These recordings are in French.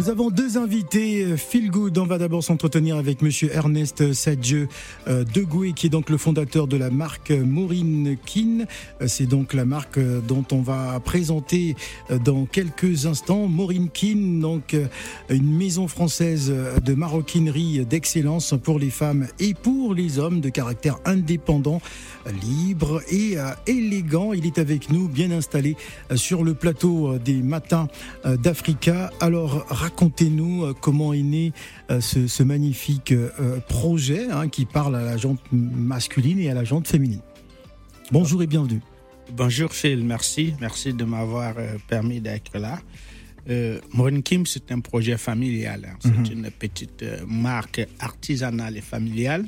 Nous avons deux invités, euh, Feel Good. On va d'abord s'entretenir avec Monsieur Ernest Sadje euh, Degoué, qui est donc le fondateur de la marque Maureen Kin. Euh, C'est donc la marque dont on va présenter dans quelques instants. Maureen Kin, donc une maison française de maroquinerie d'excellence pour les femmes et pour les hommes de caractère indépendant, libre et élégant. Il est avec nous, bien installé sur le plateau des matins d'Africa. Alors, racontez-nous euh, comment est né euh, ce, ce magnifique euh, projet hein, qui parle à la jante masculine et à la jante féminine. Bonjour et bienvenue. Bonjour Phil, merci. Merci de m'avoir permis d'être là. Euh, Maureen Kim, c'est un projet familial. hein. C'est une petite euh, marque artisanale et familiale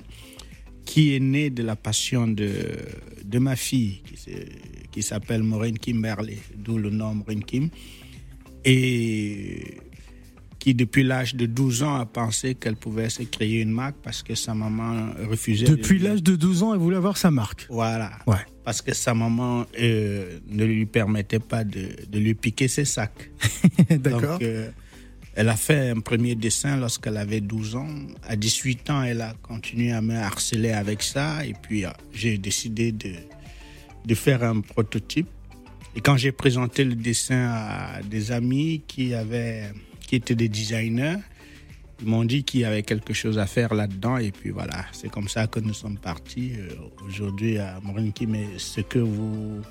qui est née de la passion de, de ma fille qui s'appelle Maureen Kimberley, d'où le nom Maureen Kim. Et qui, depuis l'âge de 12 ans, a pensé qu'elle pouvait se créer une marque parce que sa maman refusait. de Depuis l'âge de 12 ans, elle voulait avoir sa marque. Voilà Ouais. parce que sa maman euh, ne lui permettait pas de, de lui piquer ses sacs. D'accord. Donc, euh, elle a fait un premier dessin lorsqu'elle avait 12 ans. À 18 ans, elle a continué à me harceler avec ça. Et puis, euh, j'ai décidé de, de faire un prototype. Et quand j'ai présenté le dessin à des amis qui, avaient, qui étaient des designers, ils m'ont dit qu'il y avait quelque chose à faire là-dedans. Et puis voilà, c'est comme ça que nous sommes partis euh, aujourd'hui à Morinki. Mais ce que vous,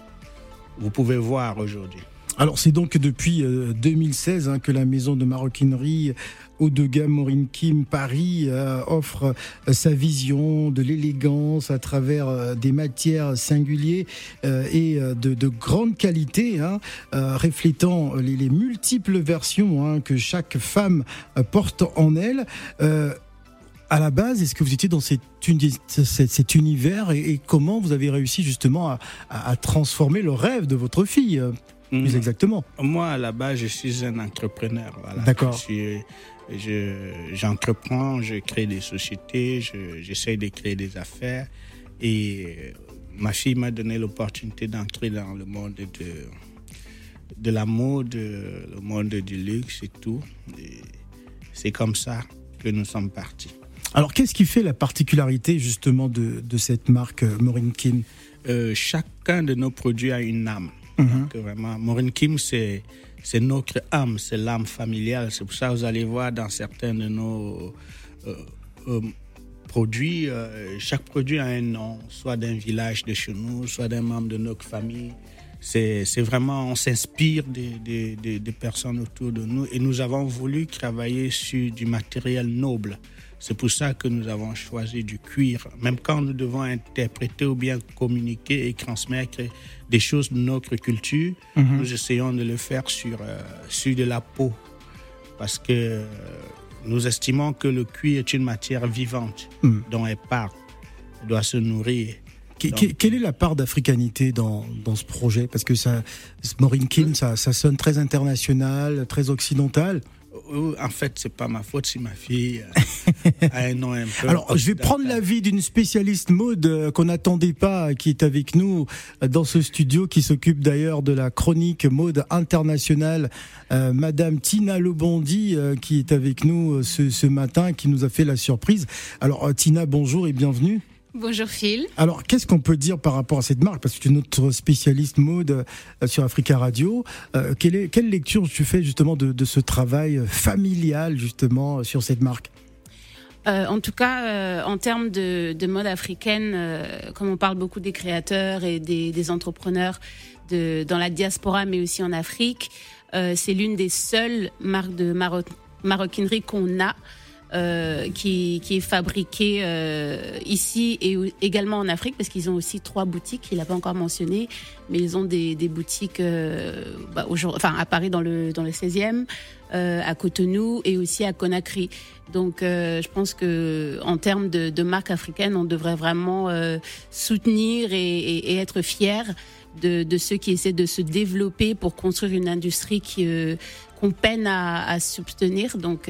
vous pouvez voir aujourd'hui. Alors c'est donc depuis euh, 2016 hein, que la maison de maroquinerie haut de gamme Maureen Kim Paris euh, offre euh, sa vision de l'élégance à travers euh, des matières singulières et de, de grande qualité, hein, reflétant les, les multiples versions hein, que chaque femme porte en elle. Euh, à la base, est-ce que vous étiez dans cet, uni- cet- cet univers et, et comment vous avez réussi justement à, à- à transformer le rêve de votre fille plus exactement? Moi, à la base, je suis un entrepreneur. Voilà. D'accord. Je suis- J'entreprends, je, crée des sociétés, je- j'essaie de créer des affaires. Et euh, ma fille m'a donné l'opportunité d'entrer dans le monde de, de la mode, le monde du luxe et tout. C'est comme ça que nous sommes partis. Alors, qu'est-ce qui fait la particularité justement de, de cette marque euh, Maureen Kim? Euh, chacun de nos produits a une âme. Mhm. Donc, vraiment, Maureen Kim, c'est, c'est notre âme, c'est l'âme familiale. C'est pour ça que vous allez voir dans certains de nos euh, euh, produits, euh, chaque produit a un nom, soit d'un village de chez nous, soit d'un membre de notre famille. C'est, vraiment, on s'inspire des personnes autour de nous et nous avons voulu travailler sur du matériel noble. C'est pour ça que nous avons choisi du cuir. Même quand nous devons interpréter ou bien communiquer et transmettre des choses de notre culture, nous essayons de le faire sur, euh, sur de la peau. Parce que euh, nous estimons que le cuir est une matière vivante Mhm. dont elle parle, elle doit se nourrir. Que- Quelle est la part d'africanité dans, dans ce projet? Parce que ça, Maureen Kim, ça, ça sonne très international, très occidental. Euh, En fait, c'est pas ma faute si ma fille euh, a un nom un peu. Alors, je vais prendre l'avis d'une spécialiste mode euh, qu'on n'attendait pas, qui est avec nous dans ce studio, qui s'occupe d'ailleurs de la chronique mode internationale, euh, Madame Tina Lebondi, euh, qui est avec nous ce, ce matin, qui nous a fait la surprise. Alors, Tina, bonjour et bienvenue. Bonjour Phil. Alors, qu'est-ce qu'on peut dire par rapport à cette marque? Parce que tu es notre spécialiste mode euh, sur Africa Radio. Euh, quelle, est, quelle lecture tu fais justement de, de ce travail familial justement euh, sur cette marque? Euh, en tout cas, euh, en termes de, de mode africaine, comme on parle beaucoup des créateurs et des, des entrepreneurs de, dans la diaspora, mais aussi en Afrique, c'est l'une des seules marques de maro- maroquinerie qu'on a. euh, qui, qui est fabriquée euh, ici et également en Afrique parce qu'ils ont aussi trois boutiques, il n'a pas encore mentionné, mais ils ont des, des boutiques euh, bah, enfin, à Paris dans le, dans le 16e, euh, à Cotonou et aussi à Conakry. Donc, euh, je pense que en termes de, de marque africaine, on devrait vraiment euh, soutenir et, et- et être fier de, de ceux qui essaient de se développer pour construire une industrie qu'on peine à, à subtenir. Donc,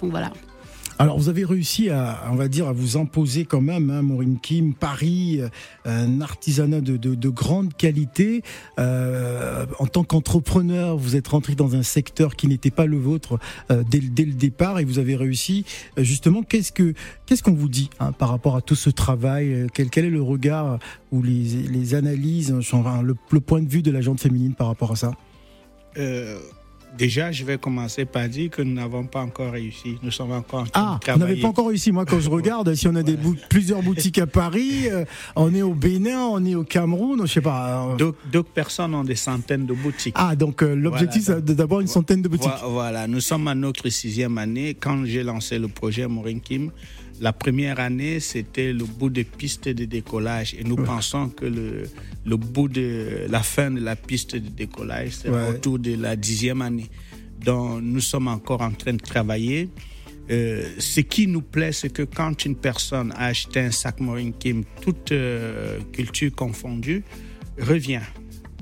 donc voilà. Alors, vous avez réussi à, on va dire, à vous imposer quand même, hein, Maureen Kim, Paris, euh, un artisanat de, de, de grande qualité. Euh, en tant qu'entrepreneur, vous êtes rentré dans un secteur qui n'était pas le vôtre euh, dès, dès, le départ et vous avez réussi. Euh, justement, qu'est-ce que qu'est-ce qu'on vous dit hein, par rapport à tout ce travail euh, quel, quel, est le regard ou les, les analyses, enfin, le, le, point de vue de la gente féminine par rapport à ça? Euh Déjà, je vais commencer par dire que nous n'avons pas encore réussi. Nous sommes encore en train ah, de travailler. vous n'avez pas encore réussi. Moi, quand je regarde, si on a des bou plusieurs boutiques à Paris, euh, on est au Bénin, on est au Cameroun, je sais pas. Euh... D'autres personnes ont des centaines de boutiques. Ah, donc euh, l'objectif, voilà, c'est d'avoir une centaine de boutiques. Voilà, nous sommes à notre sixième année. Quand j'ai lancé le projet Morin Kim, la première année, c'était le bout de piste de décollage. Et nous ouais. pensons que le, le bout de la fin de la piste de décollage, c'est ouais. autour de la dixième année. Donc, nous sommes encore en train de travailler. Euh, ce qui nous plaît, c'est que quand une personne a acheté un sac Morin Kim, toute euh, culture confondue, revient.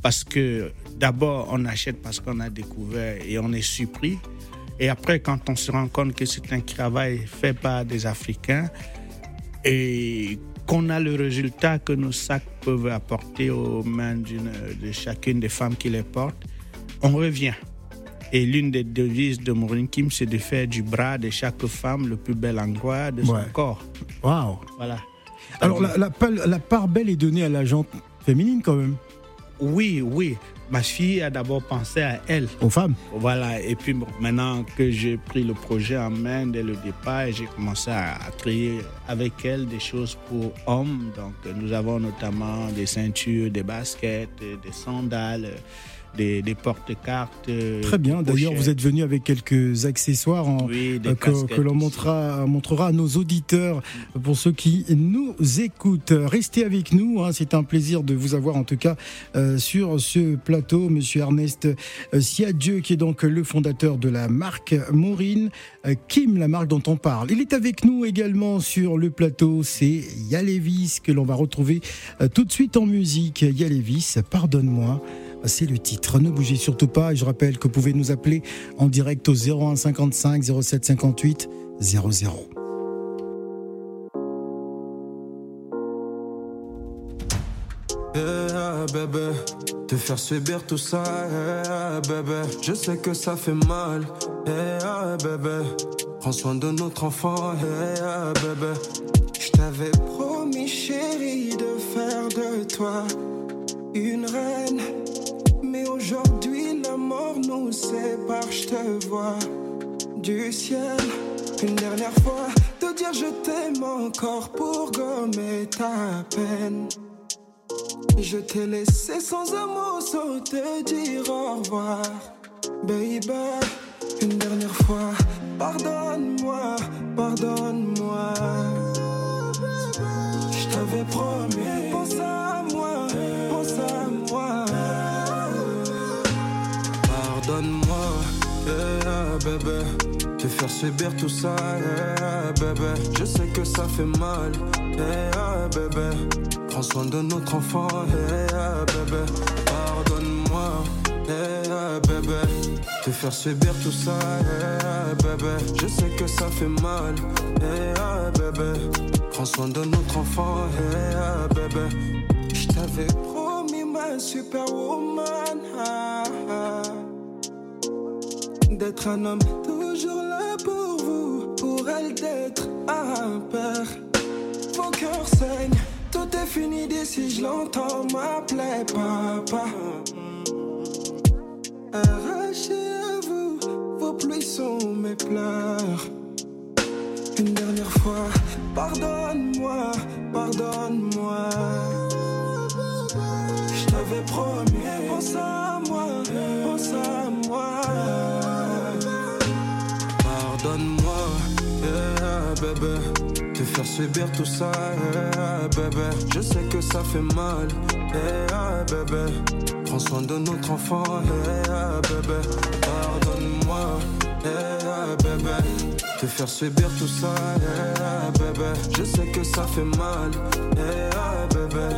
Parce que d'abord, on achète parce qu'on a découvert et on est surpris. Et après, quand on se rend compte que c'est un travail fait par des Africains et qu'on a le résultat que nos sacs peuvent apporter aux mains de chacune des femmes qui les portent, on revient. Et l'une des devises de Maureen Kim, c'est de faire du bras de chaque femme le plus bel endroit de son ouais. corps. Waouh! Voilà. Alors, la, la, la, part belle est donnée à la gente féminine quand même. Oui, oui. Ma fille a d'abord pensé à elle. Aux femmes. Voilà. Et puis maintenant que j'ai pris le projet en main dès le départ, j'ai commencé à, à, créer avec elle des choses pour hommes. Donc nous avons notamment des ceintures, des baskets, des sandales. Des, des porte-cartes. Très bien. D'ailleurs, vous êtes venu avec quelques accessoires en, oui, euh, que, que l'on montrera, montrera à nos auditeurs pour ceux qui nous écoutent. Restez avec nous. Hein, C'est un plaisir de vous avoir en tout cas euh, sur ce plateau, Monsieur Ernest euh, Siadieu, qui est donc le fondateur de la marque Maureen euh, Kim, la marque dont on parle. Il est avec nous également sur le plateau. C'est Yalevis que l'on va retrouver euh, tout de suite en musique. Yalevis, pardonne-moi c'est le titre. Ne bougez surtout pas et je rappelle que vous pouvez nous appeler en direct au 01 55 07 58 00. Yeah, bébé, te faire subir tout ça, yeah, bébé. Je sais que ça fait mal, yeah, bébé. Prends soin de notre enfant, yeah, bébé. Je t'avais promis, chérie, de faire de toi une reine. Aujourd'hui, la mort nous sépare, je te vois du ciel. Une dernière fois, te dire je t'aime encore pour gommer ta peine. Je t'ai laissé sans un mot, sans te dire au revoir. Baby, une dernière fois, pardonne-moi, pardonne-moi. Subir tout ça. Je sais que ça fait mal, bébé. Prends soin de notre enfant. Pardonne-moi, bébé. Te faire subir tout ça, bébé. Je sais que ça fait mal, yeah, bébé. Prends soin de notre enfant, bébé. Je t'avais promis ma superwoman. Ah, ah. D'être un homme vous, pour d'être un père. Vos cœurs saignent. Tout est fini d'ici, je l'entends m'appeler papa. Arraché à vous, vos pluies sont mes pleurs. Une dernière fois, pardonne-moi, pardonne-moi. Je t'avais promis, pense à moi, pense à moi. Te faire subir tout ça, yeah, bébé. Je sais que ça fait mal, yeah, bébé. Prends soin de notre enfant, yeah, bébé. Pardonne-moi, yeah, bébé. Te faire subir tout ça, yeah, bébé. Je sais que ça fait mal, yeah, bébé.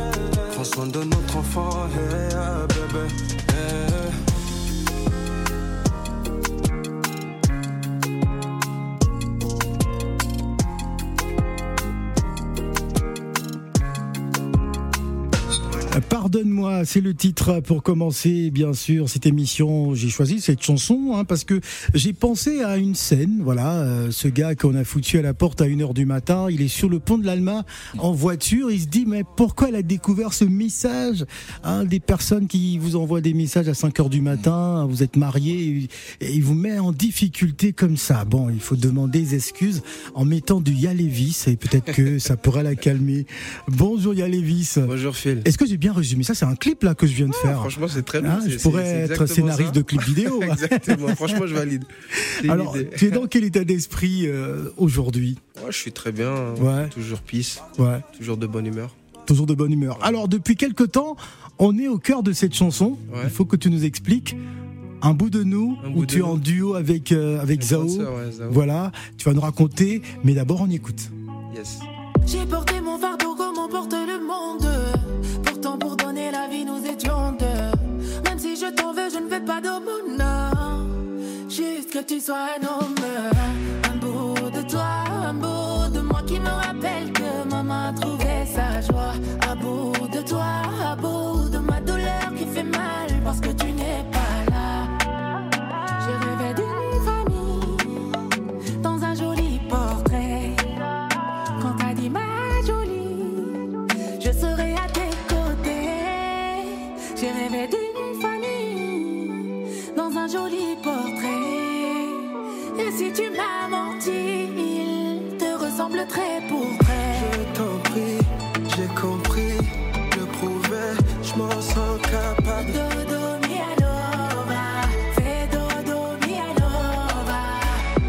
Prends soin de notre enfant, yeah, bébé. Yeah. Pardonne-moi, c'est le titre pour commencer, bien sûr, cette émission. J'ai choisi cette chanson hein, parce que j'ai pensé à une scène. Voilà, euh, ce gars qu'on a foutu à la porte à 1h du matin, il est sur le pont de l'Alma en voiture. Il se dit, mais pourquoi elle a découvert ce message hein, Des personnes qui vous envoient des messages à 5h du matin, vous êtes mariés et il vous met en difficulté comme ça. Bon, il faut demander des excuses en mettant du Yalévis et peut-être que ça pourra la calmer. Bonjour Yalévis. Bonjour Phil. Est-ce que j'ai bien résumé ça C'est un clip là que je viens de faire. Franchement, c'est très bien. Hein, je pourrais être scénariste de clip vidéo. exactement. Franchement, je valide. Alors, tu es dans quel état d'esprit euh, aujourd'hui? Je suis très bien. Ouais. Toujours peace. Ouais. Toujours de bonne humeur. Toujours de bonne humeur. Alors, depuis quelque temps, on est au cœur de cette chanson. Ouais. Il faut que tu nous expliques. Un bout de nous, Un où tu es en nous. duo avec, euh, avec sœur, Zao. Voilà, tu vas nous raconter, mais d'abord on écoute. Yes. J'ai porté la vie, nous étions deux. Même si je t'en veux, je ne veux pas d'aumône. Juste que tu sois un homme. Un bout de toi, un bout de moi qui me rappelle que maman a trouvé sa joie. Un bout de toi, un bout de ma douleur qui fait mal capable. Dodo mi alova, fais dodo mi alova.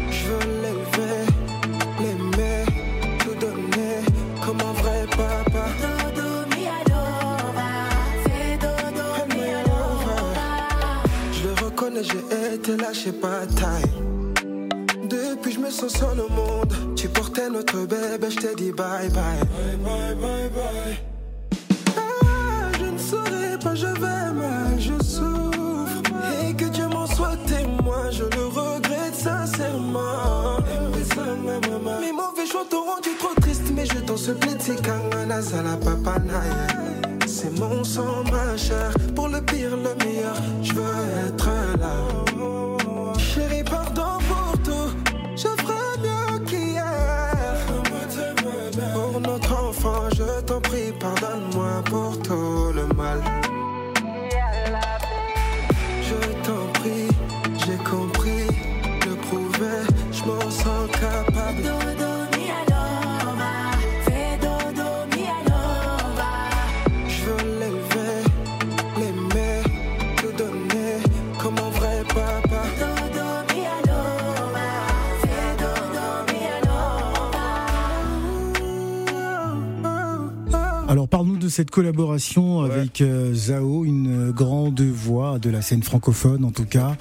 Je veux l'élever, l'aimer, tout donner comme un vrai papa. Dodo mi alova, fais dodo mi alova. Je le reconnais, j'ai été lâché pas taille. Depuis, je me sens seul au monde. Tu portais notre bébé, je t'ai dit. Bye bye Tsikangana, Zala, Papa, Naya. C'est mon sang, ma chair, pour le pire, le meilleur, je veux être là. Chérie, pardon pour tout, je ferai mieux qu'hier. Pour notre enfant, je t'en prie, pardonne-moi pour tout le cette collaboration Ouais. avec euh, Zao, une grande voix de la scène francophone en tout cas.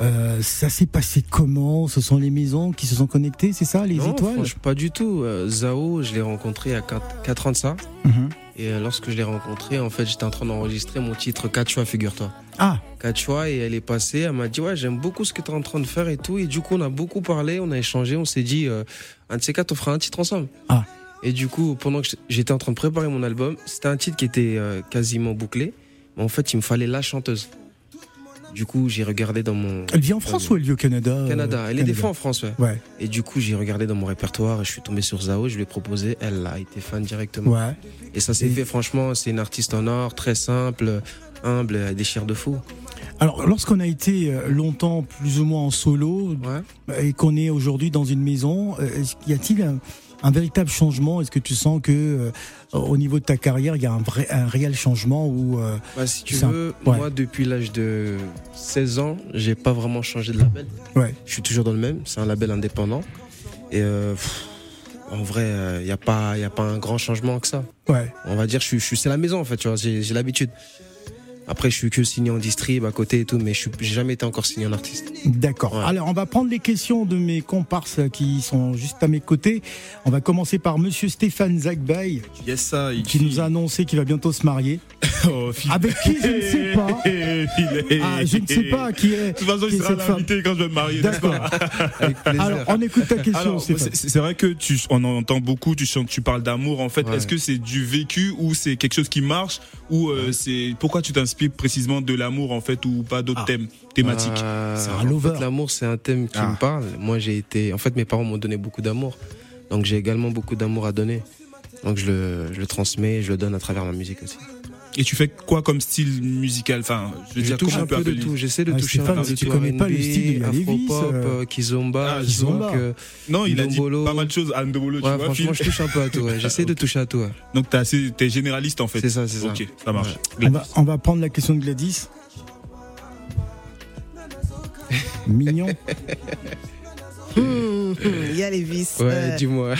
Euh, ça s'est passé comment? Ce sont les maisons qui se sont connectées, c'est ça, les non, étoiles? pas du tout. Euh, Zao, je l'ai rencontré à 4 ans de ça. Mhm. Et euh, lorsque je l'ai rencontré, en fait, j'étais en train d'enregistrer mon titre Quechua, figure-toi. Ah, Quechua, et elle est passée, elle m'a dit, ouais, j'aime beaucoup ce que tu es en train de faire et tout. Et du coup, on a beaucoup parlé, on a échangé, on s'est dit, euh, un de ces quatre, on fera un titre ensemble. Ah. Et du coup, pendant que j'étais en train de préparer mon album, c'était un titre qui était euh, quasiment bouclé. Mais en fait, il me fallait la chanteuse. Du coup, j'ai regardé dans mon. elle vit en France ou elle vit au Canada euh, Canada. Elle est des fois en France, ouais. Ouais, Et du coup, j'ai regardé dans mon répertoire, et je suis tombé sur Zao, je lui ai proposé, elle a été fan directement. ouais. Et ça s'est Et- fait, franchement, c'est une artiste en or, très simple, humble, elle déchire de fou. Alors lorsqu'on a été euh, longtemps plus ou moins en solo Ouais. et qu'on est aujourd'hui dans une maison, euh, y a-t-il un, un véritable changement Est-ce que tu sens que euh, au niveau de ta carrière, il y a un vrai, un réel changement ou euh, Bah, si tu un- veux, ouais. moi, depuis l'âge de 16 ans, j'ai pas vraiment changé de label. ouais. Je suis toujours dans le même, c'est un label indépendant. Et euh, pff, en vrai, il n'y a, pas- y a pas un grand changement que ça. Ouais. On va dire, je suis, je suis- c'est la maison en fait, tu vois, j'ai l'habitude. Après, je suis que signé en distrib à côté et tout, mais je j'ai jamais été encore signé en artiste. D'accord. Ouais. Alors, on va prendre les questions de mes comparses qui sont juste à mes côtés. On va commencer par Monsieur Stéphane Zagbay, Yes, ça, qui nous a annoncé qu'il va bientôt se marier. Oh. Avec qui je ne sais pas. Ah, je ne sais pas qui est. De toute façon, il sera cette femme. l'invité quand je vais me marier, n'est-ce D'accord. Alors, on écoute ta question, Alors, Stéphane. c'est c'est vrai que tu, on en entend beaucoup, tu parles d'amour. En fait, Ouais. est-ce que c'est du vécu ou c'est quelque chose qui marche ou euh, c'est pourquoi tu t'inspires précisément de l'amour en fait ou pas d'autres Ah. thèmes thématiques Euh, C'est un en lover. fait, L'amour, c'est un thème qui Ah. me parle. Moi, j'ai été. En fait, mes parents m'ont donné beaucoup d'amour. Donc, j'ai également beaucoup d'amour à donner. Donc, je le, je le transmets, je le donne à travers ma musique aussi. Et tu fais quoi comme style musical Enfin, je veux Je dire, touche un peu de tout. J'essaie de Ah, toucher Stéphane, un peu si de tu tout. connais pas le style, Afropop, euh, euh, Kizomba, Ah, Kizomba. Non, il a dit pas mal de choses à Ndobolo, tu vois. franchement, je touche un peu à tout. ouais. J'essaie de toucher à tout. ouais. Donc t'es assez, t'es généraliste en fait. C'est ça, c'est ça. Ok, ça marche. On va, on va prendre la question de Gladys. Mignon. Hum, hum, Il y a les vis. Ouais, Euh, dis-moi.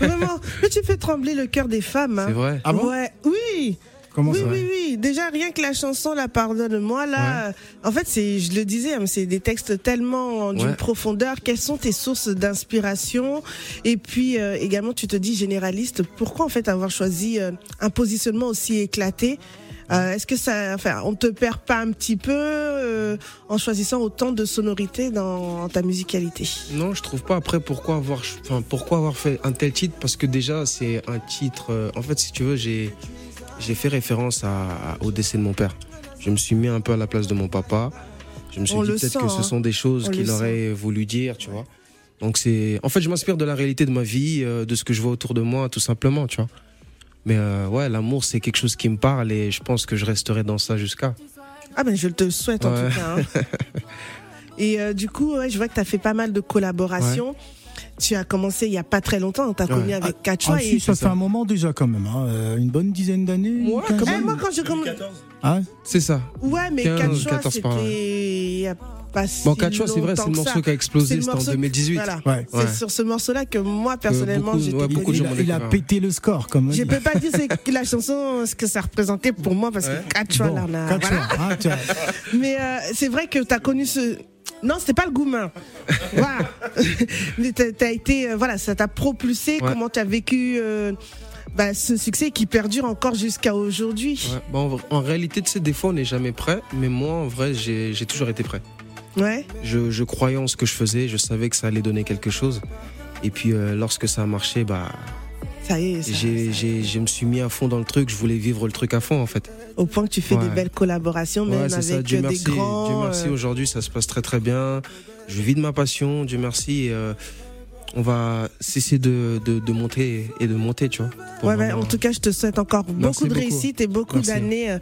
vraiment, mais tu fais trembler le cœur des femmes. hein. C'est vrai. Ah bon? Ouais, oui. Comment oui, ça oui, oui. Déjà, rien que la chanson La Pardonne-moi, là, en fait, c'est, je le disais, hein, c'est des textes tellement d'une Ouais. profondeur. Quelles sont tes sources d'inspiration? Et puis, euh, également, tu te dis généraliste. Pourquoi, en fait, avoir choisi euh, un positionnement aussi éclaté? Euh, Est-ce que ça, enfin, on te perd pas un petit peu euh, en choisissant autant de sonorités dans ta musicalité? Non, je trouve pas. Après, pourquoi avoir, enfin, pourquoi avoir fait un tel titre? Parce que déjà, c'est un titre. euh, en fait, si tu veux, j'ai, j'ai fait référence à, au décès de mon père. Je me suis mis un peu à la place de mon papa. Je me suis On dit peut-être que ce hein. sont des choses qu'il aurait voulu dire, tu vois. Donc c'est, en fait, je m'inspire de la réalité de ma vie, euh, de ce que je vois autour de moi, tout simplement, tu vois. Mais euh, ouais, l'amour, c'est quelque chose qui me parle et je pense que je resterai dans ça jusqu'à. Ah ben je te le souhaite en tout cas. hein. Et euh, du coup, ouais, je vois que tu as fait pas mal de collaborations. Tu as commencé il y a pas très longtemps, tu as connu avec Ah, Quechua si, et ça fait un moment déjà quand même. hein. Euh, Une bonne dizaine d'années. Eh, moi quand je commence Ah, C'est ça. Ouais, mais 15, Quechua 14 par là. c'était il y a pas si Bon, Quechua, c'est vrai, c'est le morceau qui a explosé, c'était en morceau- 2018. Voilà. ouais. C'est Ouais. sur ce morceau-là que moi personnellement beaucoup- j'étais ouais, beaucoup de connue. gens il, a, il a Ouais. pété le score, comme on Je peux pas dire que la chanson ce que ça représentait pour moi parce Ouais. que Quechua Bon, là, on a- Quechua, voilà. hein. Mais euh, c'est vrai que tu as connu ce. Non, c'était pas le goumin. voilà. Mais t'as t'as été. euh, voilà, ça t'a propulsé. Ouais. Comment tu as vécu euh, bah, ce succès qui perdure encore jusqu'à aujourd'hui? Ouais. Bon, en, en réalité, tu sais, des fois, on n'est jamais prêt, mais moi, en vrai, j'ai j'ai toujours été prêt. Ouais. Je, je croyais en ce que je faisais, je savais que ça allait donner quelque chose. Et puis, euh, lorsque ça a marché, bah, Ça y est. ça- je me suis mis à fond dans le truc, je voulais vivre le truc à fond, en fait. Au point que tu fais Ouais. des belles collaborations, même avec ça, Dieu euh, merci. des grands. Dieu merci, aujourd'hui, ça se passe très très bien. Je vis de ma passion, Dieu merci. et, euh, on va cesser de, de, de monter et de monter, tu vois. ouais, vraiment- en tout cas, je te souhaite encore beaucoup de beaucoup. réussite et beaucoup d'années euh,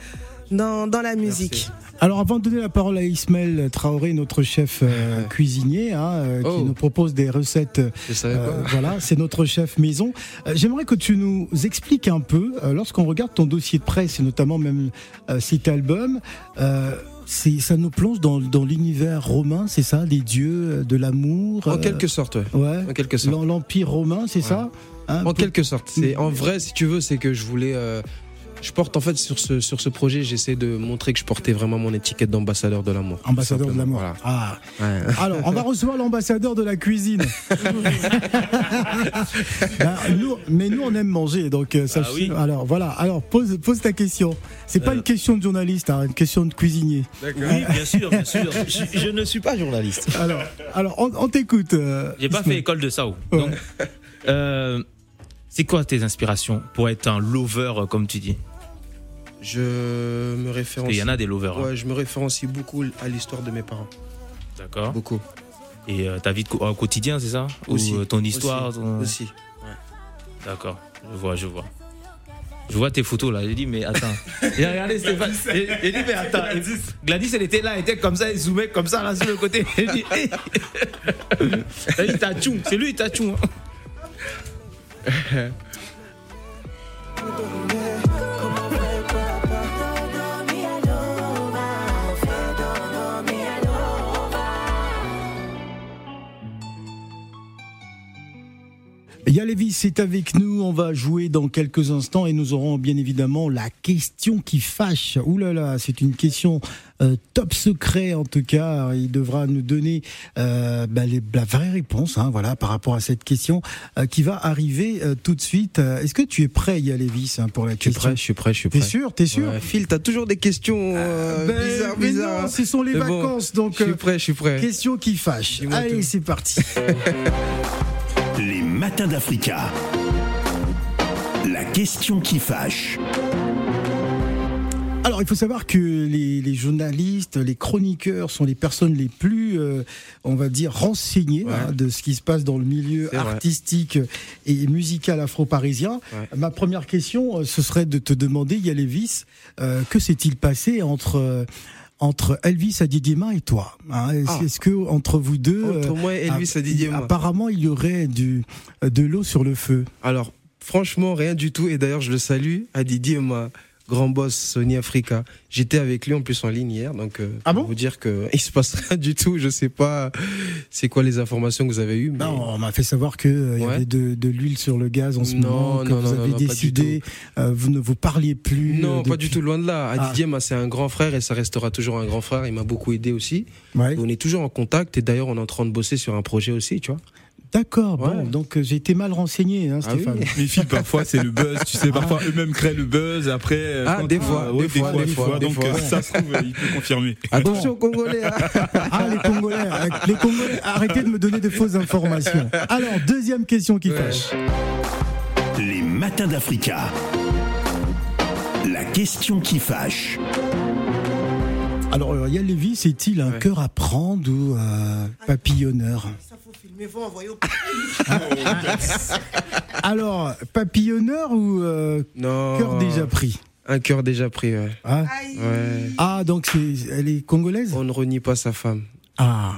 dans, dans la musique. Alors, avant de donner la parole à Ismaël Traoré, notre chef euh, cuisinier, hein, euh, qui Oh. nous propose des recettes. Euh, voilà, c'est notre chef maison. Euh, J'aimerais que tu nous expliques un peu, euh, lorsqu'on regarde ton dossier de presse et notamment même euh, cet album, euh, c'est ça nous plonge dans, dans l'univers romain, c'est ça, des dieux, de l'amour. En quelque sorte, ouais. En quelque sorte. L'em- L'empire romain, c'est ça Hein, En quelque sorte. C'est en vrai, si tu veux, c'est que je voulais. Je porte en fait sur ce sur ce projet, j'essaie de montrer que je portais vraiment mon étiquette d'ambassadeur de l'amour. Ambassadeur de l'amour. Ah. voilà. Ouais. Alors, on va recevoir l'ambassadeur de la cuisine. Ben, nous, mais nous, on aime manger, donc euh, ça. Ah oui. Alors voilà. Alors pose pose ta question. C'est pas Euh. une question de journaliste, hein, une question de cuisinier. Oui, bien sûr, bien sûr. Je, je ne suis pas journaliste. Alors, alors on, on t'écoute. euh, J'ai pas fait école de Sao. Ouais. Donc, euh, c'est quoi tes inspirations pour être un lover, euh, comme tu dis? Je me référencie. qu'il y en a des lovers. hein. Ouais, je me référencie beaucoup à l'histoire de mes parents. D'accord. Beaucoup. Et euh, ta vie co- au quotidien, c'est ça? Aussi. Ou euh, ton histoire Aussi. ton- Aussi. D'accord. Je vois, je vois. Je vois tes photos là. J'ai dit, mais attends. J'ai regardé Stéphane. J'ai dit, mais attends. Et Gladys, elle était là, elle était comme ça, elle zoomait comme ça là sur le côté. J'ai dit, hey. Elle dit, t'as tchou. C'est lui, t'as tchou. hein. Il y a les Yalevis est avec nous. On va jouer dans quelques instants et nous aurons bien évidemment la question qui fâche. Ouh là là, c'est une question euh, top secret en tout cas. Il devra nous donner euh, bah, les- la vraie réponse, hein, voilà, par rapport à cette question euh, qui va arriver euh, tout de suite. Euh, Est-ce que tu es prêt, Yalevis, hein, pour la Je suis question prêt, je suis prêt, je suis T'es prêt. sûr T'es sûr Ouais, Phil, t'as toujours des questions euh, Ben, bizarres, mais bizarres. non, ce sont les Mais bon, vacances, donc Je suis prêt, je suis prêt. question qui fâche. Allez, c'est parti. Les matins d'Africa. La question qui fâche. Alors, il faut savoir que les, les journalistes, les chroniqueurs sont les personnes les plus, euh, on va dire, renseignées Ouais. hein, de ce qui se passe dans le milieu vrai. artistique et musical afro-parisien. Ouais. Ma première question, euh, ce serait de te demander, Yalevis, euh, que s'est-il passé entre euh, entre Elvis Adidima et toi hein Est-ce Ah. est-ce que entre vous deux, Entre euh, moi et Elvis ah, apparemment, il y aurait du de l'eau sur le feu. Alors, franchement, rien du tout. Et d'ailleurs, je le salue à Didier, ma grand boss Sony Africa. J'étais avec lui en plus en ligne hier, donc euh, Ah pour bon vous dire que il se passe rien du tout. Je sais pas c'est quoi les informations que vous avez eues. Mais... Non, on m'a fait savoir que euh, il y avait de, de l'huile sur le gaz en ce Non, moment, que non, vous non, avez non, non, pas décidé, euh, vous ne vous parliez plus. Non, euh, pas depuis- du tout, loin de là. Ah. Didier, moi, c'est un grand frère et ça restera toujours un grand frère. Il m'a beaucoup aidé aussi. Ouais. On est toujours en contact et d'ailleurs, on est en train de bosser sur un projet aussi, tu vois. D'accord, bon, donc euh, j'ai été mal renseigné, hein, Ah Stéphane. oui. Mais Phil, parfois c'est le buzz, tu sais, parfois eux-mêmes créent le buzz, après. euh, Ah, quand- des fois, ouais, des fois, des fois, des Donc fois. euh, ça se trouve, il peut confirmer. Attention, Congolais. hein. Ah, les Congolais, les Congolais, arrêtez de me donner de fausses informations. Alors, deuxième question qui Ouais. fâche. Les matins d'Africa. La question qui fâche. Alors, euh, Yann Lévy, est-il un Ouais. cœur à prendre ou euh, papillonneur Ça faut filmer, faut envoyer au Alors, papillonneur ou euh, cœur déjà pris? Un cœur déjà pris, ouais. Hein Aïe. Ouais. Ah, donc c'est, elle est congolaise? On ne renie pas sa femme. Ah,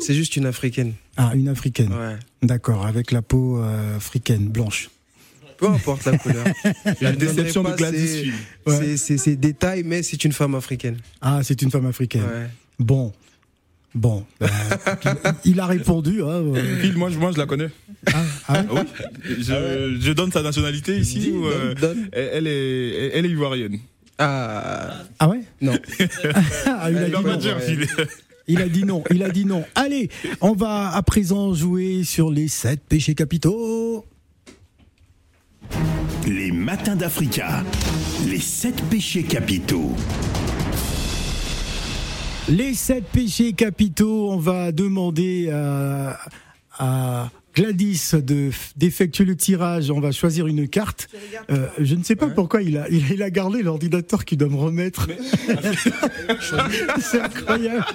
C'est juste une africaine. ah, une africaine. Ouais. D'accord, avec la peau euh, africaine, blanche. Peu importe la couleur. La déception de Gladys. Ouais. ces- ces- ces détails, mais c'est une femme africaine. Ah, c'est une femme africaine. Ouais. Bon. Bon, ben, il a répondu. Hein, euh, Phil, moi, je- moi je la connais. ah, ah ouais Ah oui je, je donne sa nationalité ici Dis, ou, euh, donne, donne. elle, est, elle est ivoirienne. Ah, Ah ouais? Non. Ah, il, a dit non. dire, Phil. il a dit non. Il a dit non. Allez, on va à présent jouer sur les sept péchés capitaux. Les matins d'Africa. Les sept péchés capitaux. Les sept péchés capitaux, on va demander à, à Gladys de d'effectuer le tirage. On va choisir une carte. Euh, je ne sais pas pourquoi il a, il, a- il a gardé l'ordinateur qu'il doit me remettre. C'est incroyable.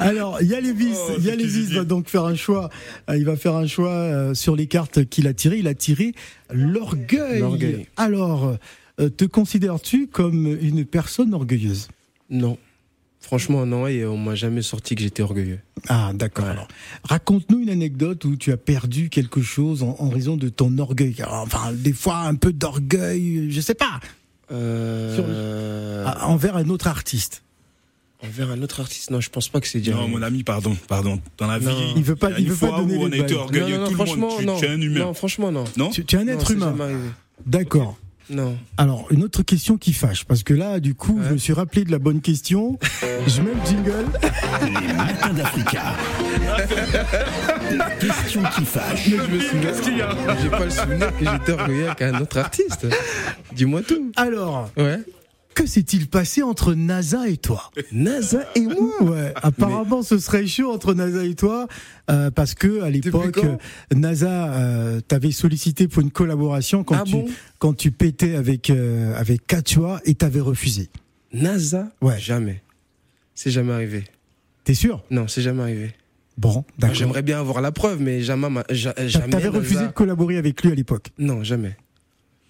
Alors, Yalevis, Oh, c'est Yalevis Didier. va donc faire un choix. Euh, Il va faire un choix euh, sur les cartes qu'il a tirées. Il a tiré l'orgueil. Alors, euh, te considères-tu comme une personne orgueilleuse? Non. Franchement, non, et on m'a jamais sorti que j'étais orgueilleux. Ah, d'accord. Raconte-nous une anecdote où tu as perdu quelque chose en, en raison de ton orgueil. Alors, Enfin, des fois, un peu d'orgueil, je sais pas, Euh... ah, envers un autre artiste. Envers un autre artiste, non, je pense pas que c'est déjà. Non, mon ami, pardon, pardon. Dans la vie. Il veut pas- y a il veut pas donner où on les a été balles. orgueilleux, non, non, tout le franchement, monde. Tu, non. tu es un humain. Non, franchement, non. Non Tu, tu es un Non, être humain. D'accord. Non. Alors, une autre question qui fâche, parce que là, du coup, Ouais. je me suis rappelé de la bonne question. je mets le jingle. Les matins d'Africa. La question qui fâche. Mais je me souviens. J'ai pas le souvenir que j'étais orgueilleux avec un autre artiste. Dis-moi tout. Alors, Ouais. Que s'est-il passé entre NASA et toi NASA et moi. Ouais, apparemment ce serait chaud entre NASA et toi euh, parce que à l'époque NASA euh, t'avait sollicité pour une collaboration quand Ah tu bon quand tu pétais avec euh, avec Katua et t'avais refusé. NASA Ouais. Jamais. C'est jamais arrivé. T'es sûr? Non, c'est jamais arrivé. Bon, d'accord. J'aimerais bien avoir la preuve, mais jamais. jamais T'avais refusé de collaborer avec lui à l'époque? Non, jamais.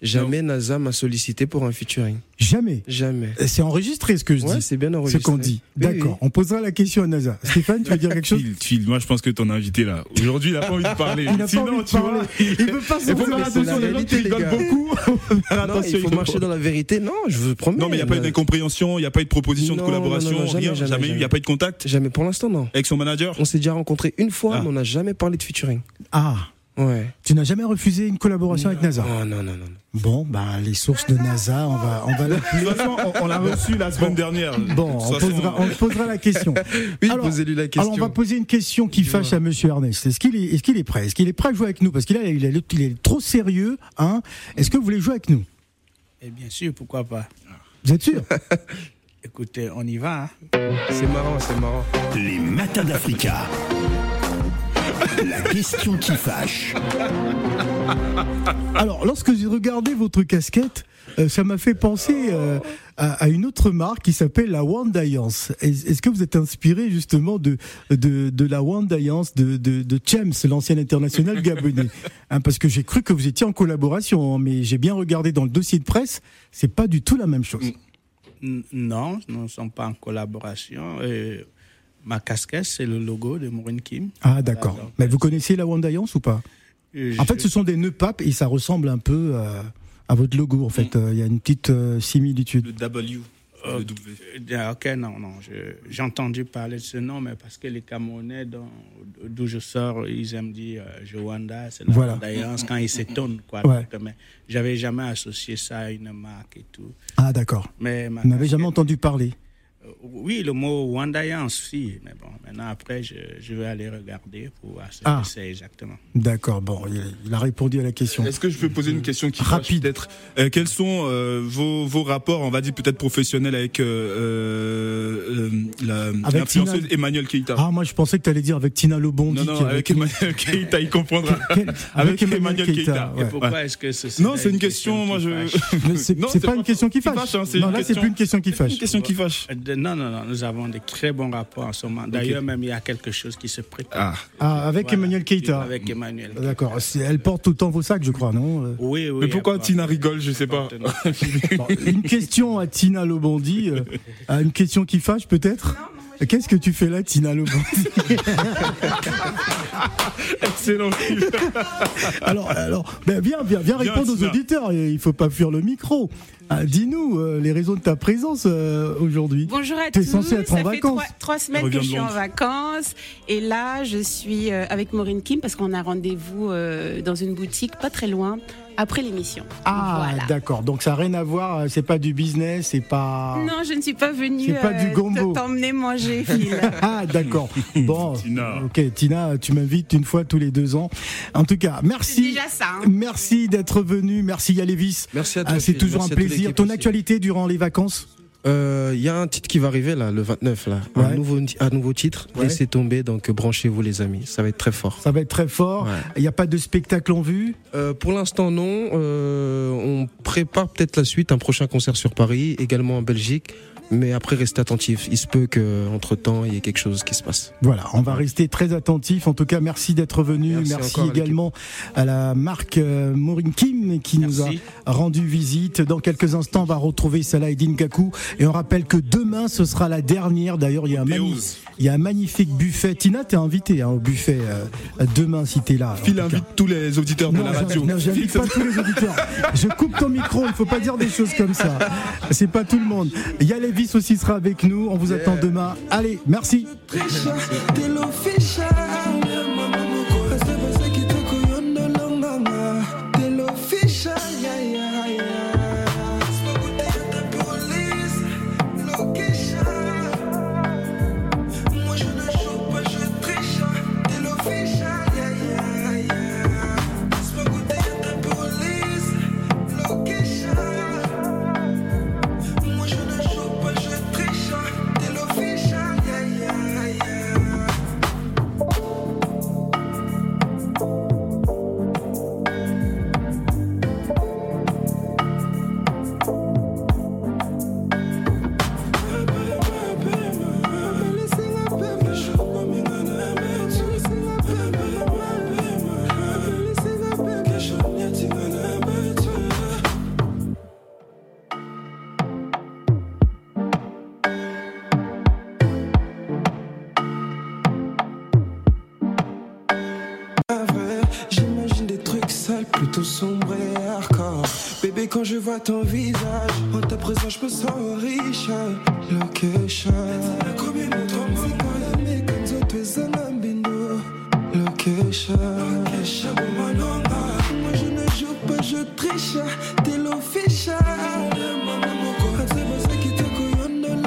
Jamais NASA m'a sollicité pour un featuring. Jamais. Jamais. Euh, C'est enregistré ce que je Ouais, dis. c'est bien Ce enregistré. qu'on dit. D'accord. oui. On posera la question à NASA. Stéphane, tu veux dire quelque chose Phil, moi je pense que ton invité là, aujourd'hui il a pas envie de parler. Il n'a pas Sinon, envie de tu vois, parler. Il veut pas sortir faire attention, les gens qui beaucoup. Faire Non, attention, il faut marcher dans la vérité. Non, je vous promets. Non, mais il n'y a pas eu d'incompréhension, il n'y a pas eu de proposition de collaboration, non, jamais, rien, jamais, il n'y a pas eu de contact Jamais pour l'instant, non. avec son manager On s'est déjà rencontrés une fois, Ah. mais on n'a jamais parlé de featuring. Ah. Ouais. Tu n'as jamais refusé une collaboration avec NASA non, non, non. non. Bon, ben les sources de NASA, on va, on va la on, on l'a reçu la semaine dernière. Bon, on posera, on posera la question. Oui, Alors- posez-lui la question. Alors, on va poser une question qui fâche à Monsieur Ernest. Est-ce qu'il est, est-ce qu'il est prêt? Est-ce qu'il est prêt à jouer avec nous? Parce qu'il est, il est, il est trop sérieux. Hein Est-ce que vous voulez jouer avec nous? Et bien sûr, pourquoi pas. Vous êtes sûr? Écoutez, on y va. hein. C'est marrant, c'est marrant. Les matins d'Africa. La question qui fâche. Alors, lorsque j'ai regardé votre casquette, euh, ça m'a fait penser euh, à, à une autre marque qui s'appelle la One Alliance. Est- Est-ce que vous êtes inspiré justement de, de, de la One Alliance de, de, de James, l'ancien international gabonais Hein, Parce que j'ai cru que vous étiez en collaboration, hein, mais j'ai bien regardé dans le dossier de presse, c'est pas du tout la même chose. Non, nous ne sommes pas en collaboration. Euh, ma casquette, c'est le logo de Maureen Kim. Ah, d'accord. Voilà, Mais vous connaissez la Alliance ou pas euh, En fait, ce sont des nœuds papes et ça ressemble un peu euh, à votre logo. En fait, Euh, il y a une petite euh, similitude. Le W. Le W. Ok, non, non. J'ai entendu parler de ce nom, mais parce que les Camerounais, d'où je sors, ils aiment dire euh, Joanda, c'est la Voilà. Quand ils s'étonnent. Quoi. Ouais. Donc, mais j'avais jamais associé ça à une marque et tout. Ah, d'accord. Mais Vous n'avez jamais entendu parler Oui, le mot Wandayan, si. Mais bon, maintenant, après, je, je vais aller regarder pour voir ce Ah. que c'est exactement. D'accord, bon, il, il a répondu à la question. Est-ce que je peux poser une question qui Rapide. fâche peut-être Euh, Quels sont euh, vos, vos rapports, on va dire peut-être professionnels avec euh, euh, Avec l'influenceuse Tina- Emmanuel Keita Ah, moi je pensais que tu allais dire avec Tina Lobondi. Non, non, qui- avec Emmanuel Keita, il comprendra. Quel- Avec Emmanuel Keita. ouais. Et pourquoi Ouais. est-ce que ce Non, c'est une question, moi qui je. c'est Non, c'est pas une question qui fâche. hein, non, une là, c'est plus une question qui Une fâche. question qui fâche. Euh, Non, non, non, nous avons de très bons rapports en ce moment. D'ailleurs, même il y a quelque chose qui se prépare. Ah. Ah, avec Voilà. Emmanuel Keita. Avec Emmanuel. D'accord. Elle porte tout le temps vos sacs, je crois, non Euh, Oui, oui. Mais pourquoi Tina rigole, je sais pas. bon, Une question à Tina Lobondi. euh, une question qui fâche, peut-être? Qu'est-ce que tu fais là, Tina Lobondi Excellent. Alors, alors ben viens, viens, viens répondre aux auditeurs. Il faut pas fuir le micro. Ah, Dis-nous euh, les raisons de ta présence euh, aujourd'hui. Bonjour à T'es tous. censé être en Ça fait vacances. trois, trois semaines que je suis en vacances. Et là, je suis euh, avec Maureen Kim parce qu'on a rendez-vous euh, dans une boutique pas très loin après l'émission. Ah, Voilà. d'accord. Donc ça n'a rien à voir. euh, C'est pas du business, c'est pas. Non, je ne suis pas venue C'est pas du euh, gombo. te- t'emmener manger, Phil. Ah, d'accord. Bon, Tina. ok, Tina, tu m'invites une fois tous les deux ans. En tout cas, C'est merci. déjà ça. hein. Merci d'être venu. Merci Yalevis. Merci à toi. Ah, c'est Phil. toujours Merci un plaisir. Ton aussi. actualité durant les vacances Euh, Il y a un titre qui va arriver là, le 29 là. Ouais. Un, nouveau, un nouveau titre. Ouais. Laissez tomber, donc branchez-vous les amis. Ça va être très fort. Ça va être très fort. Ouais. Il n'y a pas de spectacle en vue? Euh, pour l'instant non. Euh, on prépare peut-être la suite, un prochain concert sur Paris, également en Belgique. Mais après, restez attentifs. Il se peut qu'entre temps, il y ait quelque chose qui se passe. Voilà, on va rester très attentifs. En tout cas, merci d'être venu. Merci, Merci encore à également à la marque euh, Maureen Kim qui nous a rendu visite. Dans quelques instants, on va retrouver Salah Eddin Kakou. Et on rappelle que demain, ce sera la dernière. D'ailleurs, il y a un, il y a un magnifique buffet. Tina, t'es invité hein, au buffet euh, demain si t'es là. Phil invite tous les auditeurs de Non, la radio. non, j'invite pas tous les auditeurs. Je coupe ton micro, il faut pas dire des choses comme ça. C'est pas tout le monde. Yalevis aussi sera avec nous. On vous attend demain. Allez, merci. Vois ton visage, en ta présence, je me sens riche. Location.